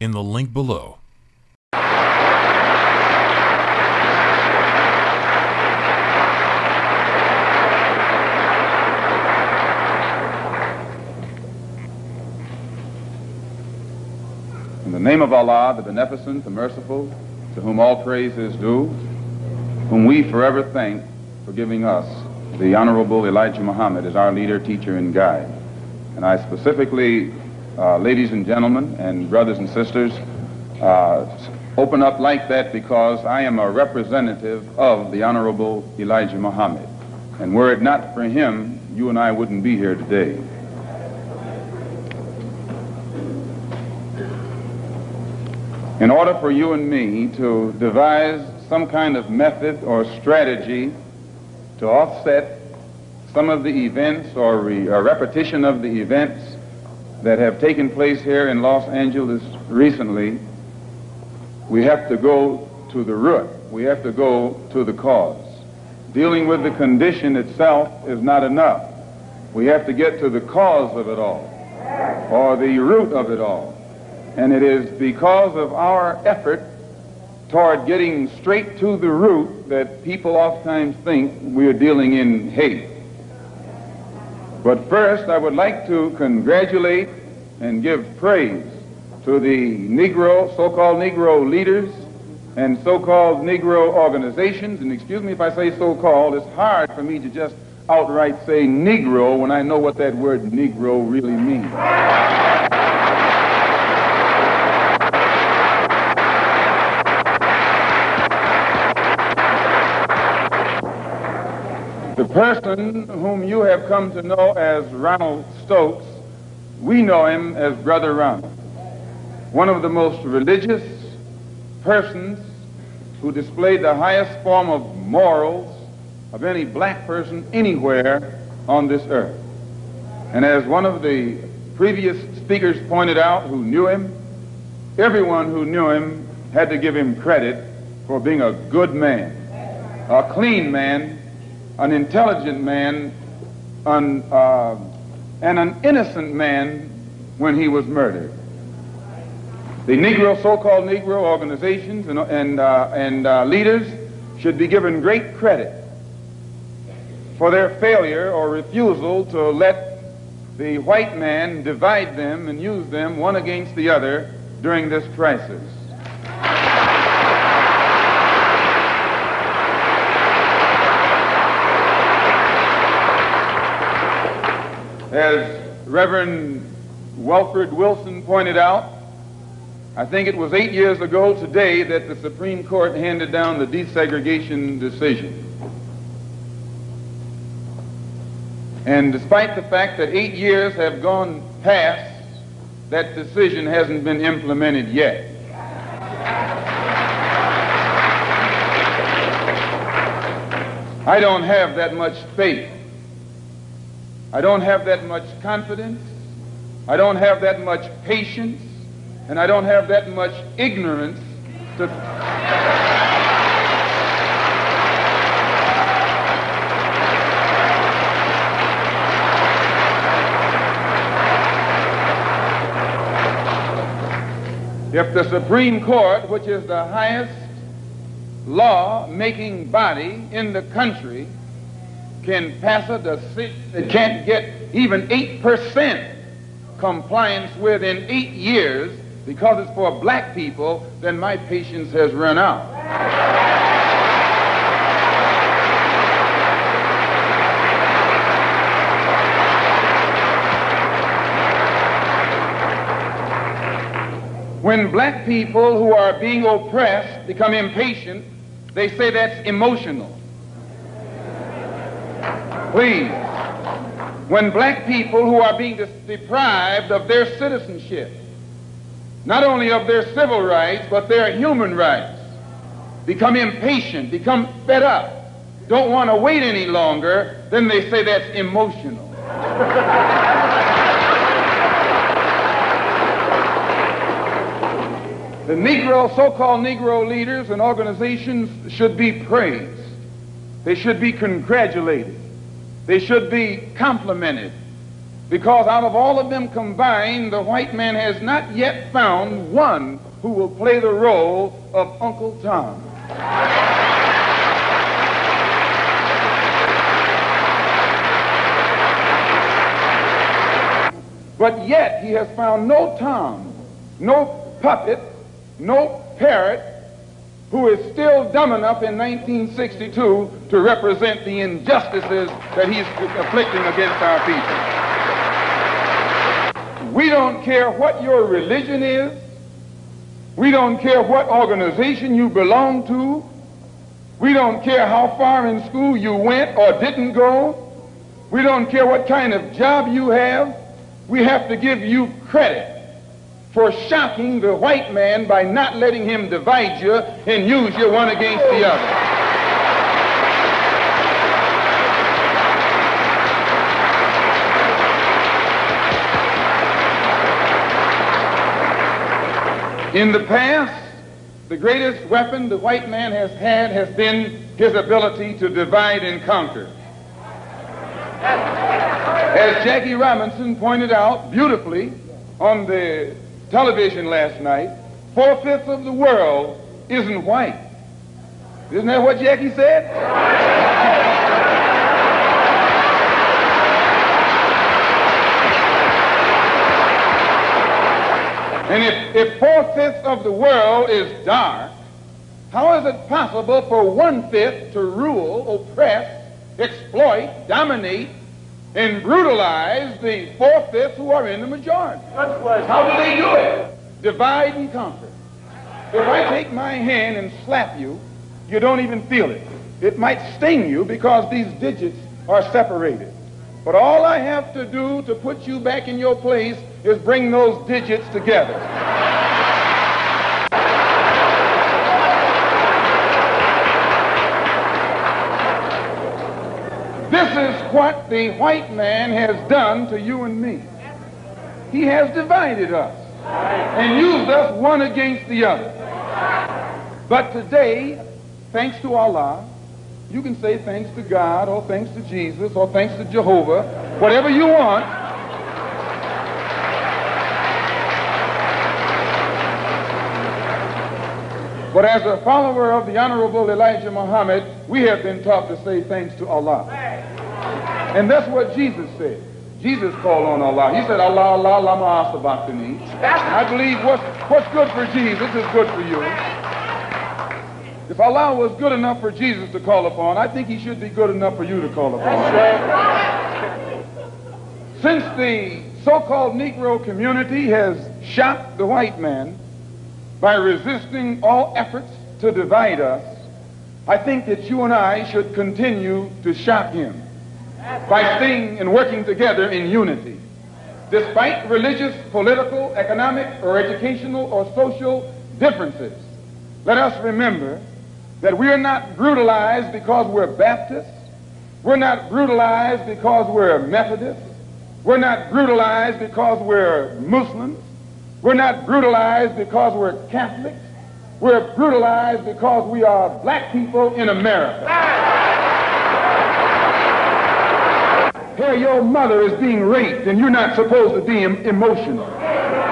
in the link below. In the name of Allah, the Beneficent, the Merciful, to whom all praise is due, whom we forever thank for giving us the Honorable Elijah Muhammad as our leader, teacher, and guide. And I specifically, uh, ladies and gentlemen, and brothers and sisters, uh, open up like that because I am a representative of the Honorable Elijah Muhammad. And were it not for him, you and I wouldn't be here today. In order for you and me to devise some kind of method or strategy to offset some of the events or, re, or repetition of the events that have taken place here in Los Angeles recently, we have to go to the root. We have to go to the cause. Dealing with the condition itself is not enough. We have to get to the cause of it all, or the root of it all. And it is because of our effort toward getting straight to the root that people oftentimes think we are dealing in hate. But first, I would like to congratulate and give praise to the Negro, so-called Negro leaders and so-called Negro organizations. And excuse me if I say so-called, it's hard for me to just outright say Negro when I know what that word Negro really means. Person whom you have come to know as Ronald Stokes, we know him as Brother Ronald. One of the most religious persons who displayed the highest form of morals of any black person anywhere on this earth. And as one of the previous speakers pointed out who knew him, everyone who knew him had to give him credit for being a good man, a clean man, an intelligent man, an, uh, and an innocent man when he was murdered. The Negro, so-called Negro organizations and, and, uh, and uh, leaders should be given great credit for their failure or refusal to let the white man divide them and use them one against the other during this crisis. As Reverend Welford Wilson pointed out, I think it was eight years ago today that the Supreme Court handed down the desegregation decision. And despite the fact that eight years have gone past, that decision hasn't been implemented yet. I don't have that much faith I don't have that much confidence. I don't have that much patience. And I don't have that much ignorance to. If the Supreme Court, which is the highest law making body in the country, can pass a decision that can't get even 8% compliance within eight years because it's for black people, then my patience has run out. When black people who are being oppressed become impatient, they say that's emotional. Please. When black people who are being deprived of their citizenship not only of their civil rights, but their human rights, become impatient, become fed up, don't want to wait any longer, then they say that's emotional. the Negro, so-called Negro leaders and organizations should be praised. They should be congratulated. They should be complimented. Because out of all of them combined, the white man has not yet found one who will play the role of Uncle Tom. But yet he has found no Tom, no puppet, no parrot who is still dumb enough in 1962 to represent the injustices that he's afflicting against our people. We don't care what your religion is. We don't care what organization you belong to. We don't care how far in school you went or didn't go. We don't care what kind of job you have we have to give you credit for shocking the white man by not letting him divide you and use you one against the other. In the past, the greatest weapon the white man has had has been his ability to divide and conquer. As Jackie Robinson pointed out beautifully on the television last night, four-fifths of the world isn't white. Isn't that what Jackie said? And if, if four-fifths of the world is dark, how is it possible for one-fifth to rule, oppress, exploit, dominate, and brutalize the four-fifths who are in the majority. How do they do it? Divide and conquer. If I take my hand and slap you, you don't even feel it. It might sting you because these digits are separated. But all I have to do to put you back in your place is bring those digits together. This is what the white man has done to you and me. He has divided us and used us one against the other. But today, thanks to Allah, you can say thanks to God or thanks to Jesus or thanks to Jehovah, whatever you want. But as a follower of the Honorable Elijah Muhammad, we have been taught to say thanks to Allah. And that's what Jesus said. Jesus called on Allah. He said, Allah, Allah, lama asabachani. I believe what's, what's good for Jesus is good for you. If Allah was good enough for Jesus to call upon, I think he should be good enough for you to call upon. Since the so-called Negro community has shocked the white man by resisting all efforts to divide us, I think that you and I should continue to shock him by staying and working together in unity. Despite religious, political, economic, or educational or social differences, let us remember that we are not brutalized because we're Baptists. We're not brutalized because we're Methodists. We're not brutalized because we're Muslims. We're not brutalized because we're Catholics. We're brutalized because we are black people in America. Here, your mother is being raped, and you're not supposed to be em- emotional.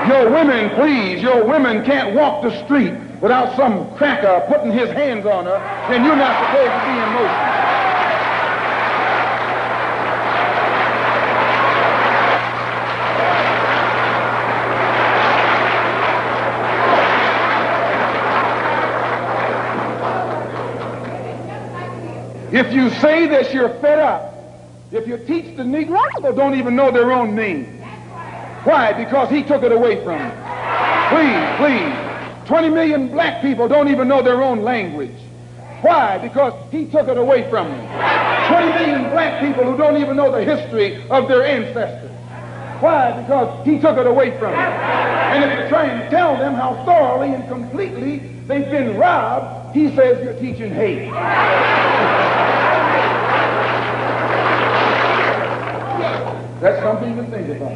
Your women, please, your women can't walk the street without some cracker putting his hands on her, and you're not supposed to be emotional. If you say that you're fed up, if you teach the Negro, they don't even know their own name. Why? Because he took it away from them. Please, please. 20 million black people don't even know their own language. Why? Because he took it away from them. 20 million black people who don't even know the history of their ancestors. Why? Because he took it away from them. And if you try and tell them how thoroughly and completely they've been robbed, he says you're teaching hate. That's something to think about.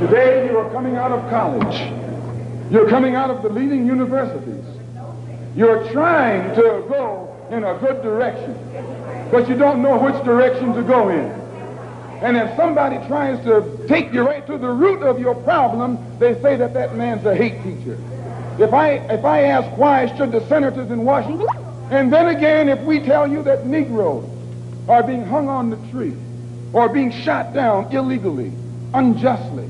Today you are coming out of college. You're coming out of the leading universities. You're trying to go in a good direction, but you don't know which direction to go in. And if somebody tries to take you right to the root of your problem, they say that that man's a hate teacher. If I, if I ask why should the senators in Washington, and then again if we tell you that Negroes are being hung on the tree or being shot down illegally, unjustly,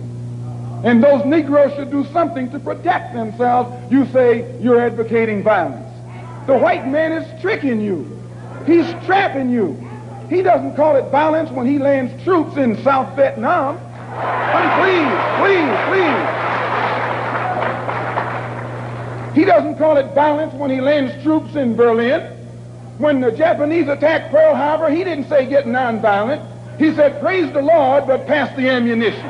and those Negroes should do something to protect themselves, you say you're advocating violence. The white man is tricking you. He's trapping you. He doesn't call it violence when he lands troops in South Vietnam. please, please, please. He doesn't call it violence when he lands troops in Berlin. When the Japanese attacked Pearl Harbor, he didn't say get nonviolent. He said, praise the Lord, but pass the ammunition.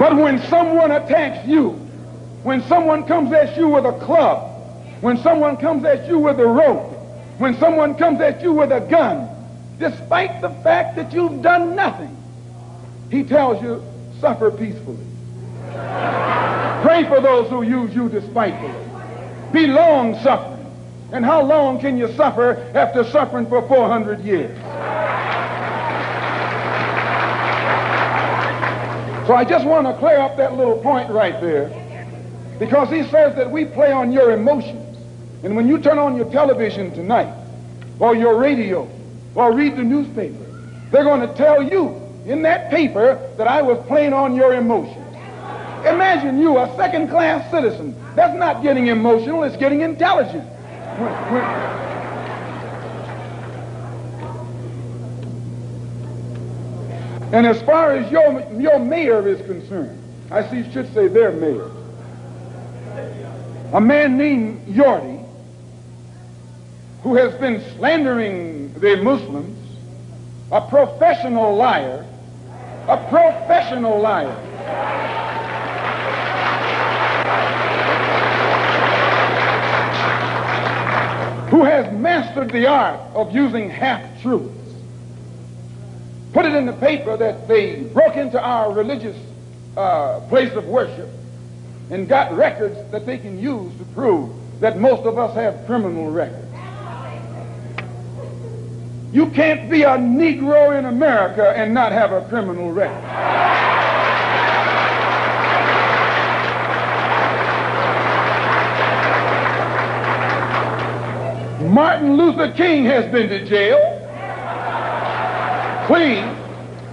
But when someone attacks you, when someone comes at you with a club, when someone comes at you with a rope, when someone comes at you with a gun, despite the fact that you've done nothing, he tells you, suffer peacefully. Pray for those who use you despitefully. Be long suffering. And how long can you suffer after suffering for 400 years? So I just want to clear up that little point right there because he says that we play on your emotions. And when you turn on your television tonight or your radio or read the newspaper, they're going to tell you in that paper that I was playing on your emotions. Imagine you, a second class citizen. That's not getting emotional, it's getting intelligent. When, when, And as far as your, your mayor is concerned, I see should say their mayor, a man named Yorty, who has been slandering the Muslims, a professional liar, a professional liar. Who has mastered the art of using half-truths put it in the paper that they broke into our religious uh, place of worship and got records that they can use to prove that most of us have criminal records. You can't be a Negro in America and not have a criminal record. Martin Luther King has been to jail. Please.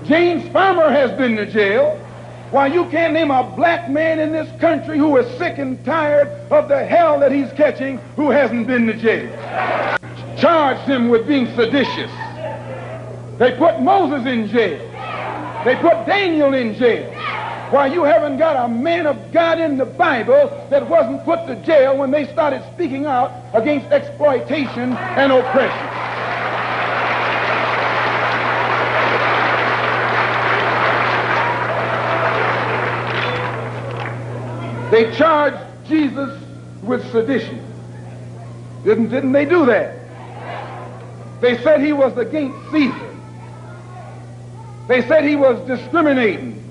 James Farmer has been to jail. Why, you can't name a black man in this country who is sick and tired of the hell that he's catching who hasn't been to jail. Charged him with being seditious. They put Moses in jail. They put Daniel in jail. Why, you haven't got a man of God in the Bible that wasn't put to jail when they started speaking out against exploitation and oppression. They charged Jesus with sedition. Didn't, didn't they do that? They said he was against Caesar. They said he was discriminating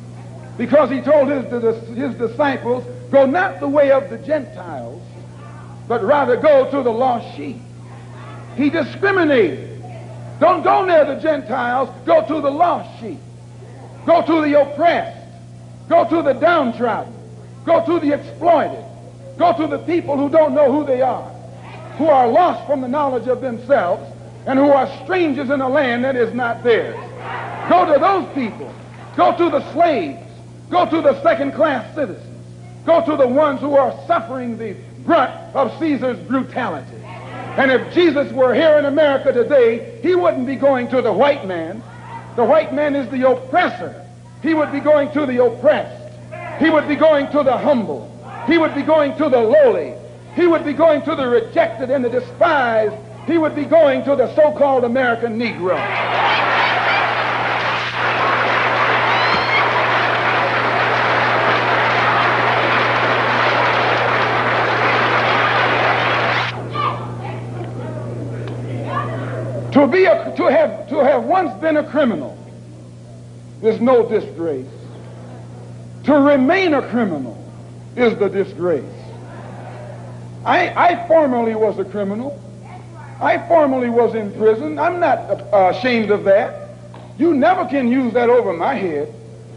because he told his, his disciples, go not the way of the Gentiles, but rather go to the lost sheep. He discriminated. Don't go near the Gentiles, go to the lost sheep. Go to the oppressed. Go to the downtrodden. Go to the exploited. Go to the people who don't know who they are, who are lost from the knowledge of themselves, and who are strangers in a land that is not theirs. Go to those people. Go to the slaves. Go to the second class citizens. Go to the ones who are suffering the brunt of Caesar's brutality. And if Jesus were here in America today, he wouldn't be going to the white man. The white man is the oppressor. He would be going to the oppressed. He would be going to the humble. He would be going to the lowly. He would be going to the rejected and the despised. He would be going to the so-called American Negro. To be a, to have to have once been a criminal is no disgrace. To remain a criminal is the disgrace. I, I formerly was a criminal. I formerly was in prison. I'm not uh, ashamed of that. You never can use that over my head.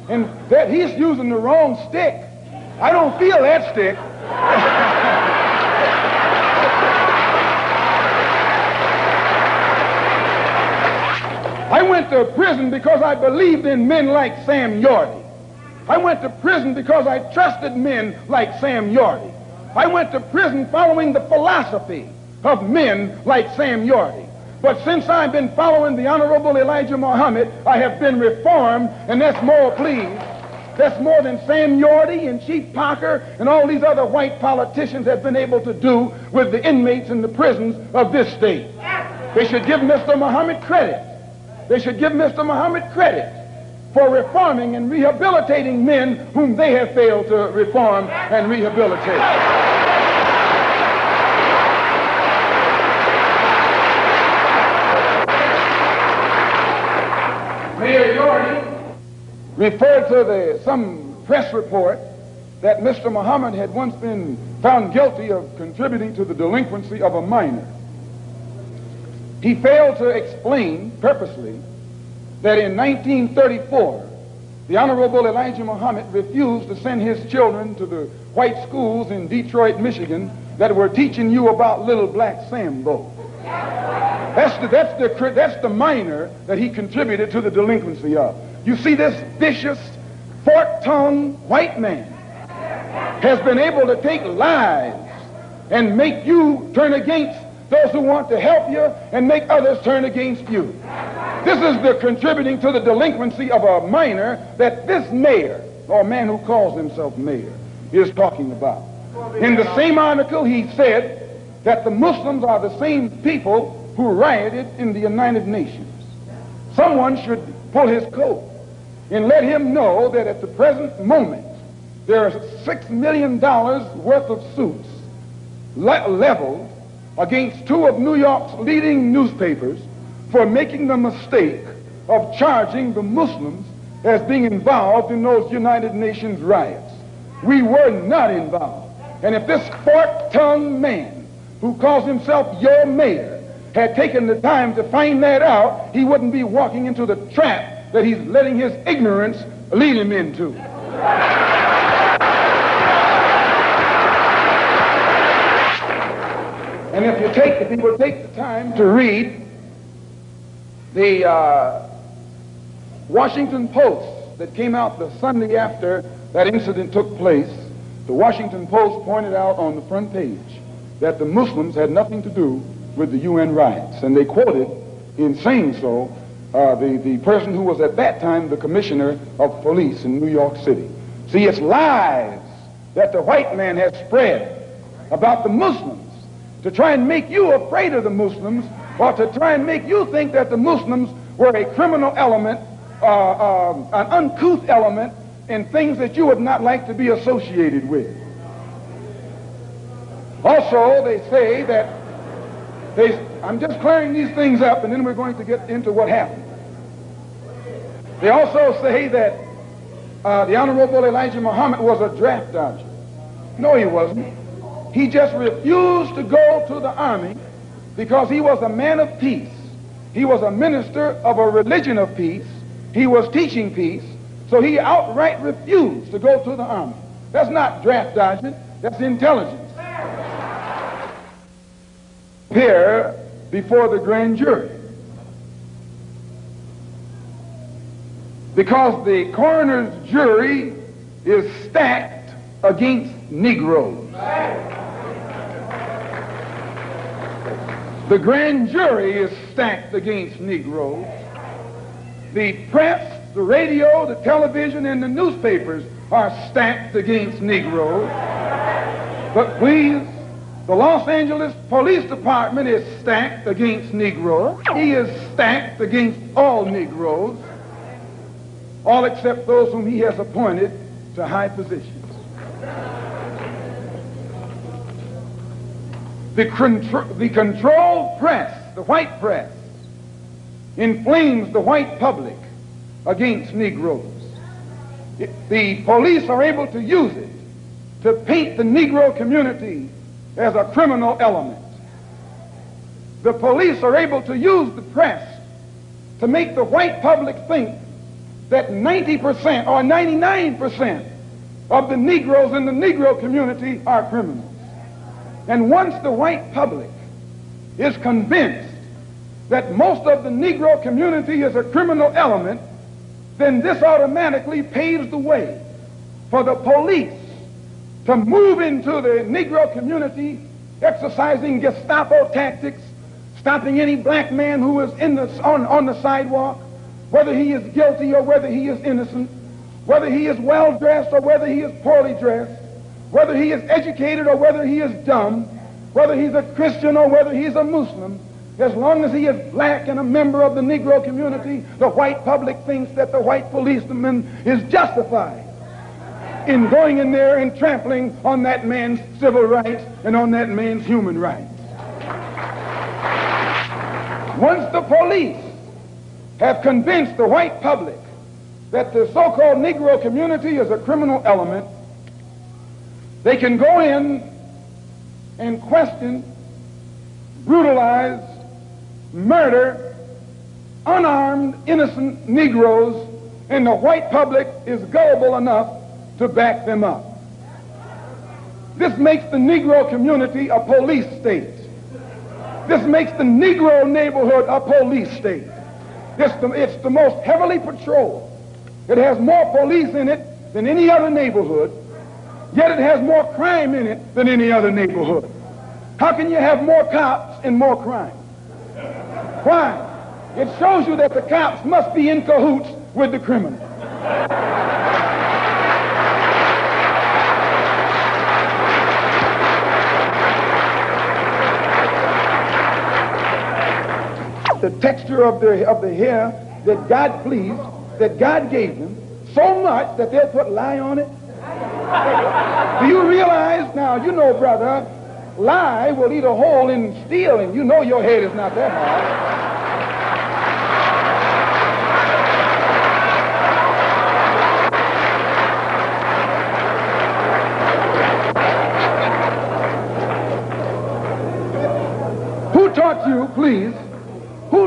And that he's using the wrong stick. I don't feel that stick. I went to prison because I believed in men like Sam Yorty. I went to prison because I trusted men like Sam Yorty. I went to prison following the philosophy of men like Sam Yorty. But since I've been following the Honorable Elijah Muhammad, I have been reformed, and that's more, please. That's more than Sam Yorty and Chief Parker and all these other white politicians have been able to do with the inmates in the prisons of this state. They should give Mr. Muhammad credit. They should give Mr. Muhammad credit for reforming and rehabilitating men whom they have failed to reform and rehabilitate. Mayor Yorty referred to the, some press report that Mr. Muhammad had once been found guilty of contributing to the delinquency of a minor. He failed to explain purposely that in 1934, the Honorable Elijah Muhammad refused to send his children to the white schools in Detroit, Michigan that were teaching you about little black Sambo. That's the, that's the, that's the minor that he contributed to the delinquency of. You see, this vicious, fork-tongued white man has been able to take lies and make you turn against those who want to help you and make others turn against you. This is the contributing to the delinquency of a minor that this mayor, or man who calls himself mayor, is talking about. In the same article, he said that the Muslims are the same people who rioted in the United Nations. Someone should pull his coat and let him know that at the present moment, there are six million dollars worth of suits le leveled against two of New York's leading newspapers for making the mistake of charging the Muslims as being involved in those United Nations riots. We were not involved. And if this fork-tongued man who calls himself your mayor had taken the time to find that out, he wouldn't be walking into the trap that he's letting his ignorance lead him into. And if you take, if you would take the time to read the uh, Washington Post that came out the Sunday after that incident took place, the Washington Post pointed out on the front page that the Muslims had nothing to do with the UN riots. And they quoted, in saying so, uh, the, the person who was at that time the commissioner of police in New York City. See, it's lies that the white man has spread about the Muslims to try and make you afraid of the Muslims or to try and make you think that the Muslims were a criminal element, uh, uh, an uncouth element in things that you would not like to be associated with. Also, they say that they, I'm just clearing these things up and then we're going to get into what happened. They also say that uh, the Honorable Elijah Muhammad was a draft dodger. No, he wasn't. He just refused to go to the army because he was a man of peace. He was a minister of a religion of peace. He was teaching peace. So he outright refused to go to the army. That's not draft dodging, that's intelligence. Here before the grand jury. Because the coroner's jury is stacked against Negroes. The grand jury is stacked against Negroes. The press, the radio, the television, and the newspapers are stacked against Negroes. But we, the Los Angeles Police Department is stacked against Negroes. He is stacked against all Negroes, all except those whom he has appointed to high positions. The, contr- the controlled press, the white press, inflames the white public against Negroes. It, the police are able to use it to paint the Negro community as a criminal element. The police are able to use the press to make the white public think that 90% or 99% of the Negroes in the Negro community are criminals. And once the white public is convinced that most of the Negro community is a criminal element, then this automatically paves the way for the police to move into the Negro community, exercising Gestapo tactics, stopping any black man who is in the, on, on the sidewalk, whether he is guilty or whether he is innocent, whether he is well dressed or whether he is poorly dressed, whether he is educated or whether he is dumb, whether he's a Christian or whether he's a Muslim, as long as he is black and a member of the Negro community, the white public thinks that the white policeman is justified in going in there and trampling on that man's civil rights and on that man's human rights. Once the police have convinced the white public that the so-called Negro community is a criminal element, they can go in and question, brutalize, murder unarmed, innocent Negroes, and the white public is gullible enough to back them up. This makes the Negro community a police state. This makes the Negro neighborhood a police state. It's the, most heavily patrolled. It has more police in it than any other neighborhood, yet it has more crime in it than any other neighborhood. How can you have more cops and more crime? Why? It shows you that the cops must be in cahoots with the criminal. The texture of the, of the hair that God pleased, that God gave them, so much that they'll put lye on it. Do you realize now, you know, brother, lye will eat a hole in steel, and you know your head is not that hard. Who taught you, please,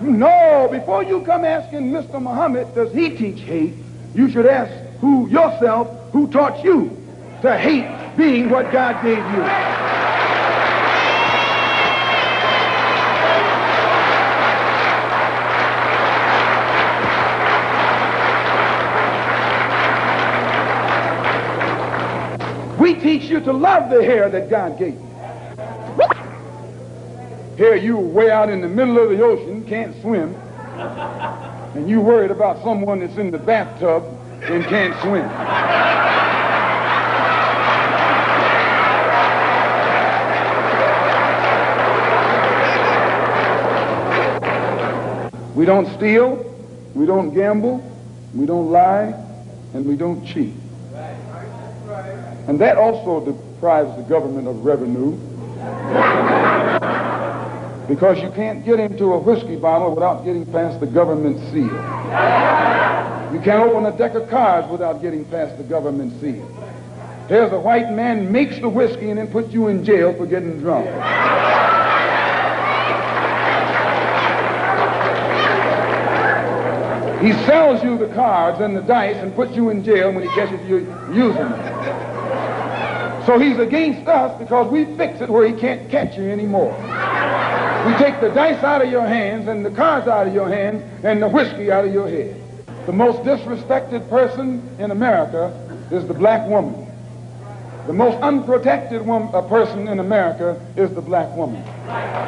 No, before you come asking Mr. Muhammad, does he teach hate? You should ask who yourself who taught you to hate being what God gave you. We teach you to love the hair that God gave you. Here you way out in the middle of the ocean, can't swim, and you worried about someone that's in the bathtub and can't swim. We don't steal, we don't gamble, we don't lie, and we don't cheat. And that also deprives the government of revenue because you can't get into a whiskey bottle without getting past the government seal. You can't open a deck of cards without getting past the government seal. There's a white man makes the whiskey and then puts you in jail for getting drunk. He sells you the cards and the dice and puts you in jail when he catches you using them. So he's against us because we fix it where he can't catch you anymore. We take the dice out of your hands and the cards out of your hands and the whiskey out of your head. The most disrespected person in America is the black woman. The most unprotected woman, uh, person in America is the black woman.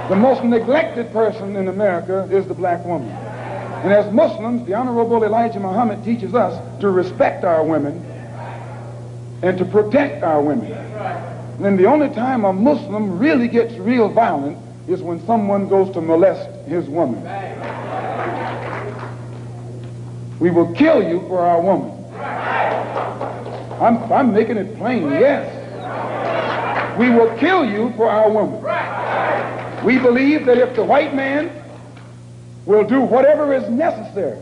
The most neglected person in America is the black woman. And as Muslims, the Honorable Elijah Muhammad teaches us to respect our women and to protect our women. And the only time a Muslim really gets real violent is when someone goes to molest his woman. We will kill you for our woman. I'm, I'm making it plain, yes. We will kill you for our woman. We believe that if the white man will do whatever is necessary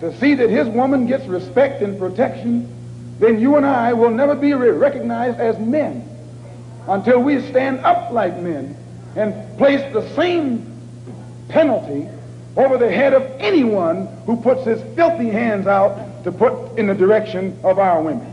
to see that his woman gets respect and protection, then you and I will never be recognized as men until we stand up like men and place the same penalty over the head of anyone who puts his filthy hands out to put in the direction of our women.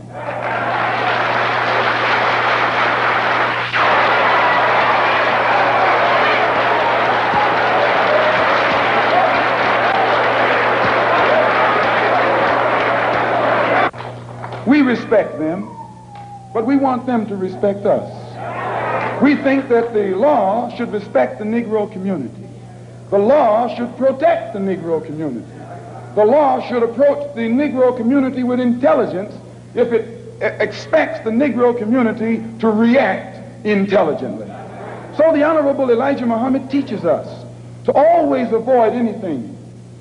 We respect them, but we want them to respect us. We think that the law should respect the Negro community. The law should protect the Negro community. The law should approach the Negro community with intelligence if it expects the Negro community to react intelligently. So the Honorable Elijah Muhammad teaches us to always avoid anything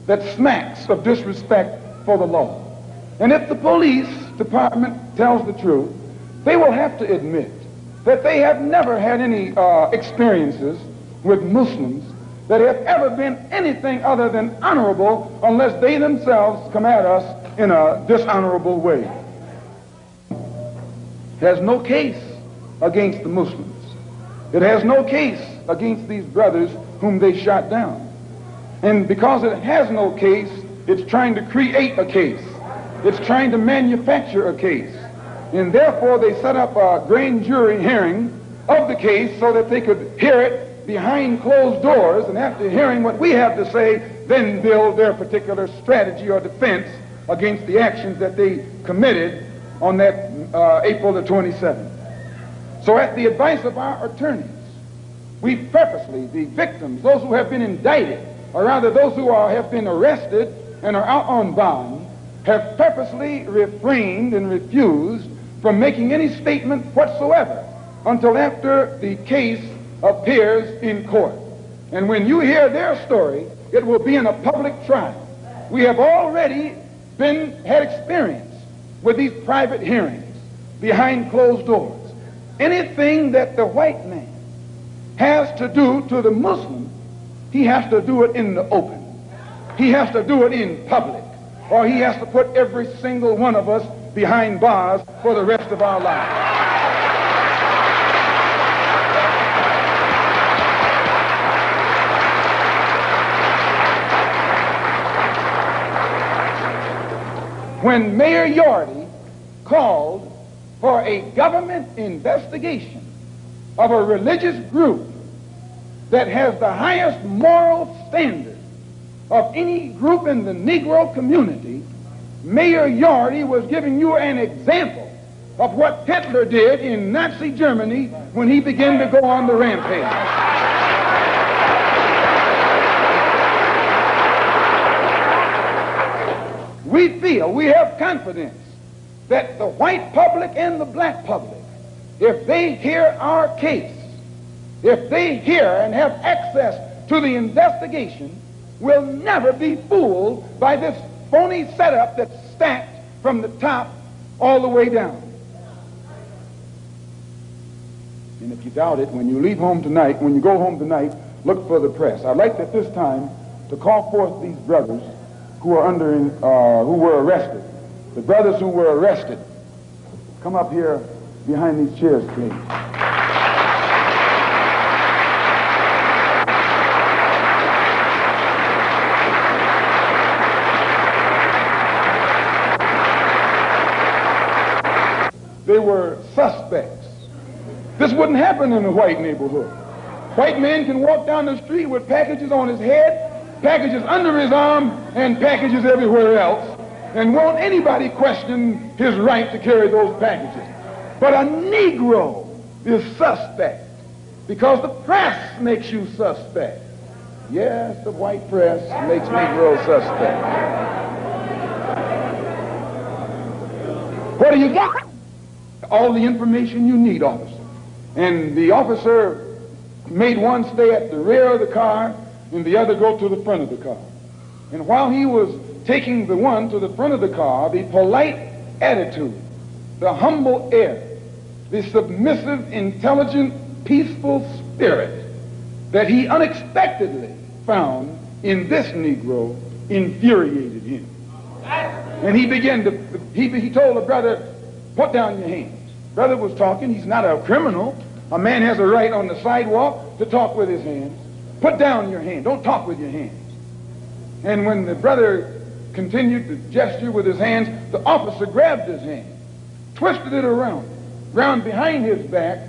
that smacks of disrespect for the law. And if the police department tells the truth, they will have to admit that they have never had any uh, experiences with Muslims that have ever been anything other than honorable unless they themselves come at us in a dishonorable way. It has no case against the Muslims. It has no case against these brothers whom they shot down. And because it has no case, it's trying to create a case. It's trying to manufacture a case. And therefore, they set up a grand jury hearing of the case so that they could hear it behind closed doors. And after hearing what we have to say, then build their particular strategy or defense against the actions that they committed on that uh, April the 27th. So at the advice of our attorneys, we purposely, the victims, those who have been indicted, or rather those who are, have been arrested and are out on bond, have purposely refrained and refused from making any statement whatsoever until after the case appears in court. And when you hear their story, it will be in a public trial. We have already been had experience with these private hearings behind closed doors. Anything that the white man has to do to the Muslim, he has to do it in the open. He has to do it in public or he has to put every single one of us behind bars for the rest of our lives. When Mayor Yorty called for a government investigation of a religious group that has the highest moral standards of any group in the Negro community, Mayor Yorty was giving you an example of what Hitler did in Nazi Germany when he began to go on the rampage. we feel, we have confidence that the white public and the black public, if they hear our case, if they hear and have access to the investigation, will never be fooled by this phony setup that's stacked from the top all the way down. And if you doubt it, when you leave home tonight, when you go home tonight, look for the press. I'd like at this time to call forth these brothers who are under, uh, who were arrested. The brothers who were arrested. Come up here behind these chairs, please. Were suspects. This wouldn't happen in a white neighborhood. White man can walk down the street with packages on his head, packages under his arm, and packages everywhere else, and won't anybody question his right to carry those packages. But a Negro is suspect because the press makes you suspect. Yes, the white press makes Negro suspect. What do you got? All the information you need, officer. And the officer made one stay at the rear of the car and the other go to the front of the car. And while he was taking the one to the front of the car, the polite attitude, the humble air, the submissive, intelligent, peaceful spirit that he unexpectedly found in this Negro infuriated him. And he began to, he, he told the brother, put down your hands. Brother was talking, he's not a criminal. A man has a right on the sidewalk to talk with his hands. Put down your hand. Don't talk with your hands. And when the brother continued to gesture with his hands, the officer grabbed his hand, twisted it around, round behind his back,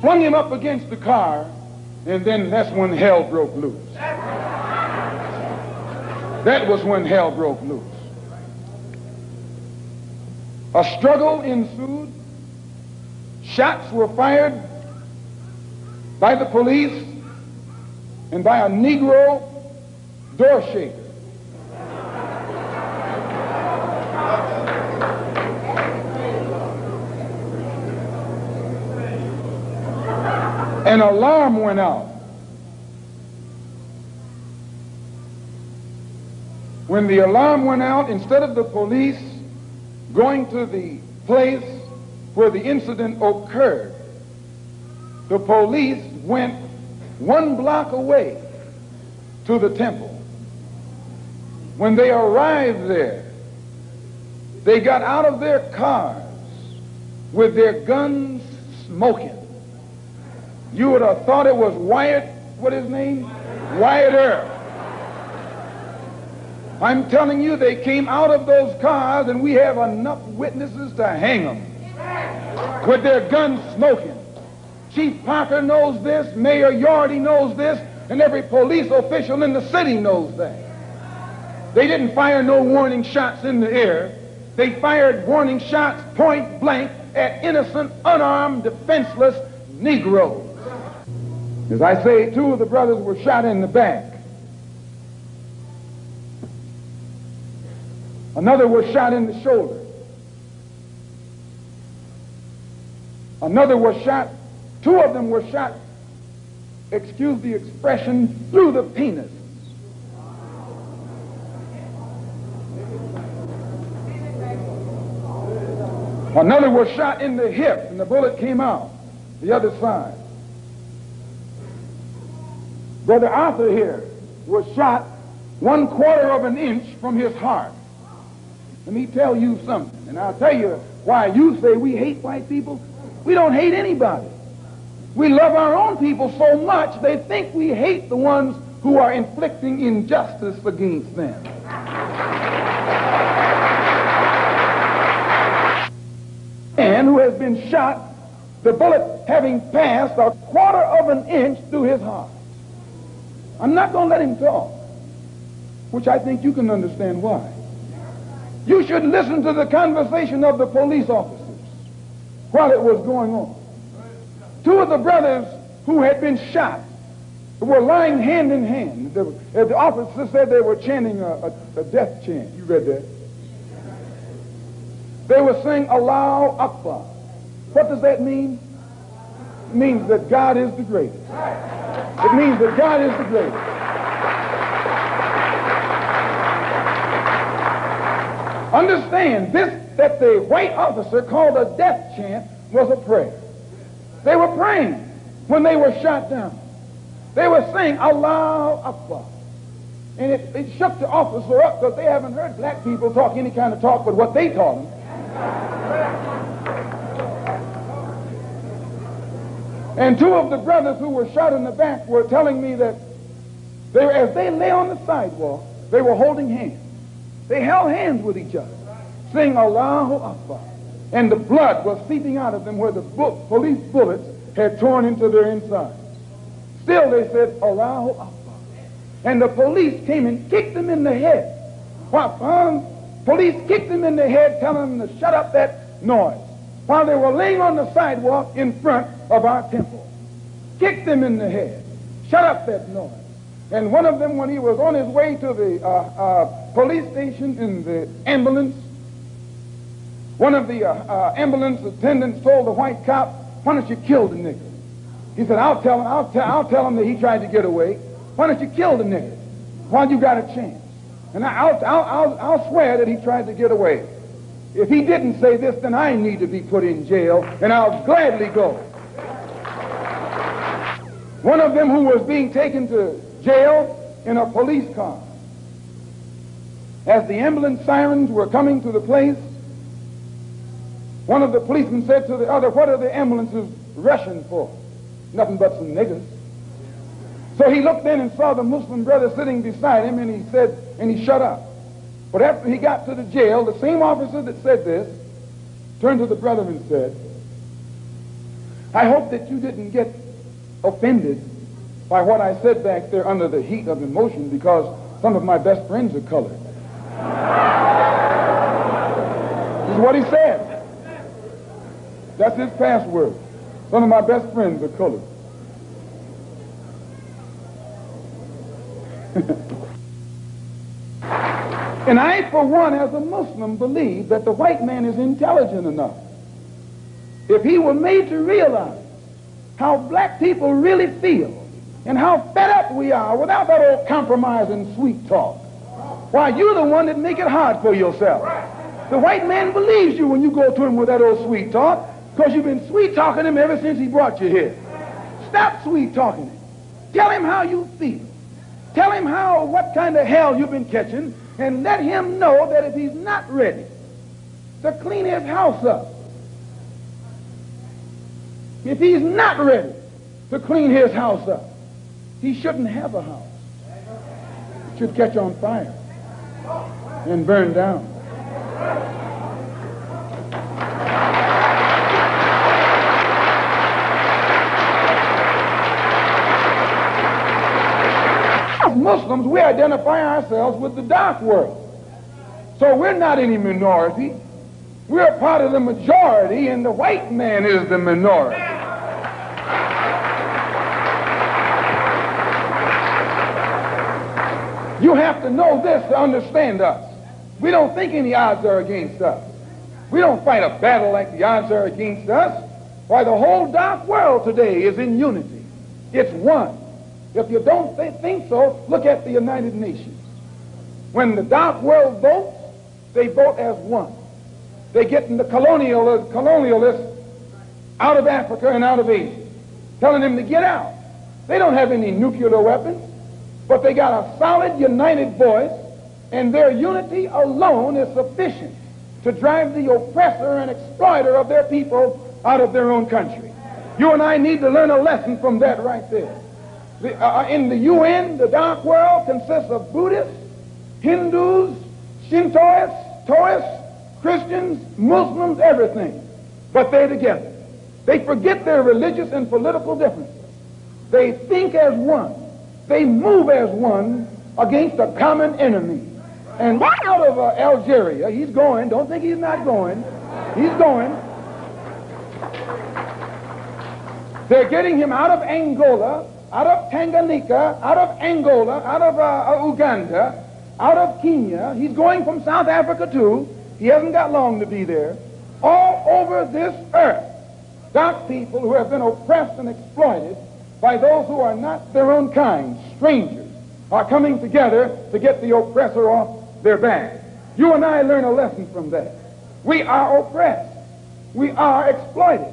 flung him up against the car, and then that's when hell broke loose. That was when hell broke loose. A struggle ensued. Shots were fired by the police and by a Negro door shaker. An alarm went out. When the alarm went out, instead of the police going to the place where the incident occurred, the police went one block away to the temple. When they arrived there, they got out of their cars with their guns smoking. You would have thought it was Wyatt, what his name? Wyatt Earp. I'm telling you, they came out of those cars, and we have enough witnesses to hang them with their guns smoking. Chief Parker knows this, Mayor Yorty knows this, and every police official in the city knows that. They didn't fire no warning shots in the air. They fired warning shots point blank at innocent, unarmed, defenseless Negroes. As I say, two of the brothers were shot in the back. Another was shot in the shoulder. Another was shot, two of them were shot, excuse the expression, through the penis. Another was shot in the hip, and the bullet came out the other side. Brother Arthur here was shot one quarter of an inch from his heart. Let me tell you something, and I'll tell you why you say we hate white people. We don't hate anybody. We love our own people so much they think we hate the ones who are inflicting injustice against them. And who has been shot, the bullet having passed a quarter of an inch through his heart. I'm not going to let him talk, which I think you can understand why. You should listen to the conversation of the police officers while it was going on. Two of the brothers who had been shot were lying hand in hand. The, uh, the officer said they were chanting a, a, a death chant. You read that? They were saying Allahu Akbar. What does that mean? It means that God is the greatest. It means that God is the greatest. Understand this that the white officer called a death chant was a prayer. They were praying when they were shot down. They were saying Allahu Akbar. And it, it shook the officer up because they haven't heard black people talk any kind of talk but what they taught them. And two of the brothers who were shot in the back were telling me that they, as they lay on the sidewalk, they were holding hands. They held hands with each other, saying Allahu Akbar. and the blood was seeping out of them where the bu- police bullets had torn into their insides. Still, they said, Allahu Akbar. And the police came and kicked them in the head. Um, police kicked them in the head, telling them to shut up that noise while they were laying on the sidewalk in front of our temple. Kicked them in the head. Shut up that noise. And one of them, when he was on his way to the uh, uh, police station in the ambulance, one of the uh, uh, ambulance attendants told the white cop, why don't you kill the nigger? He said, I'll tell him, I'll, te- I'll tell him that he tried to get away. Why don't you kill the nigger while you got a chance? And I'll, I'll, I'll, I'll swear that he tried to get away. If he didn't say this, then I need to be put in jail, and I'll gladly go. One of them who was being taken to jail in a police car. As the ambulance sirens were coming to the place, one of the policemen said to the other, What are the ambulances rushing for? Nothing but some niggers. So he looked in and saw the Muslim brother sitting beside him, and he said, and he shut up. But after he got to the jail, the same officer that said this turned to the brother and said, I hope that you didn't get offended by what I said back there under the heat of emotion because some of my best friends are colored. this is what he said. That's his password. Some of my best friends are colored. and I, for one, as a Muslim, believe that the white man is intelligent enough. If he were made to realize how black people really feel and how fed up we are without that old compromise and sweet talk, why, you're the one that make it hard for yourself. The white man believes you when you go to him with that old sweet talk because you've been sweet talking him ever since he brought you here. Stop sweet talking him. Tell him how you feel. Tell him how, what kind of hell you've been catching, and let him know that if he's not ready to clean his house up, if he's not ready to clean his house up, he shouldn't have a house. It should catch on fire and burn down. As Muslims, we identify ourselves with the dark world. So we're not any minority. We're part of the majority, and the white man is the minority. You have to know this to understand us. We don't think any odds are against us. We don't fight a battle like the odds are against us. Why, the whole dark world today is in unity. It's one. If you don't th- think so, look at the United Nations. When the dark world votes, they vote as one. They get the colonial, uh, colonialists out of Africa and out of Asia, telling them to get out. They don't have any nuclear weapons, but they got a solid, united voice, and their unity alone is sufficient to drive the oppressor and exploiter of their people out of their own country. You and I need to learn a lesson from that right there. The, uh, in the UN, the dark world consists of Buddhists, Hindus, Shintoists, Taoists, Christians, Muslims, everything. But they're together. They forget their religious and political differences. They think as one. They move as one against a common enemy. And out of uh, Algeria, he's going. Don't think he's not going. He's going. They're getting him out of Angola, out of Tanganyika, out of Angola, out of uh, Uganda, out of Kenya. He's going from South Africa too. He hasn't got long to be there. All over this earth, dark people who have been oppressed and exploited by those who are not their own kind, strangers, are coming together to get the oppressor off their back. You and I learn a lesson from that. We are oppressed. We are exploited.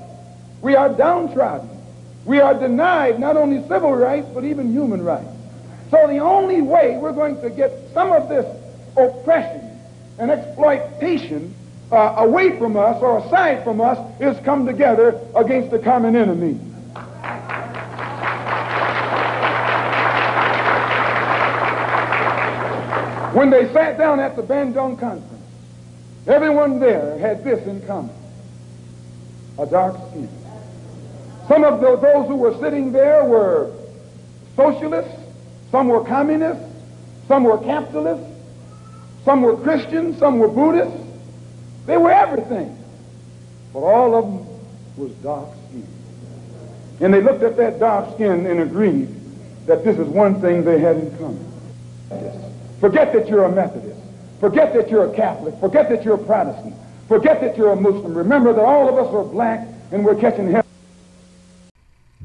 We are downtrodden. We are denied not only civil rights, but even human rights. So the only way we're going to get some of this oppression and exploitation uh, away from us or aside from us is come together against the common enemy. When they sat down at the Bandung conference, everyone there had this in common. a dark skin. Some of the, those who were sitting there were socialists, some were communists, some were capitalists, some were Christians, some were Buddhists. They were everything. But all of them was dark skin. And they looked at that dark skin and agreed that this is one thing they had in common. Forget that you're a Methodist. Forget that you're a Catholic. Forget that you're a Protestant. Forget that you're a Muslim. Remember that all of us are black and we're catching hell.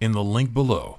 in the link below.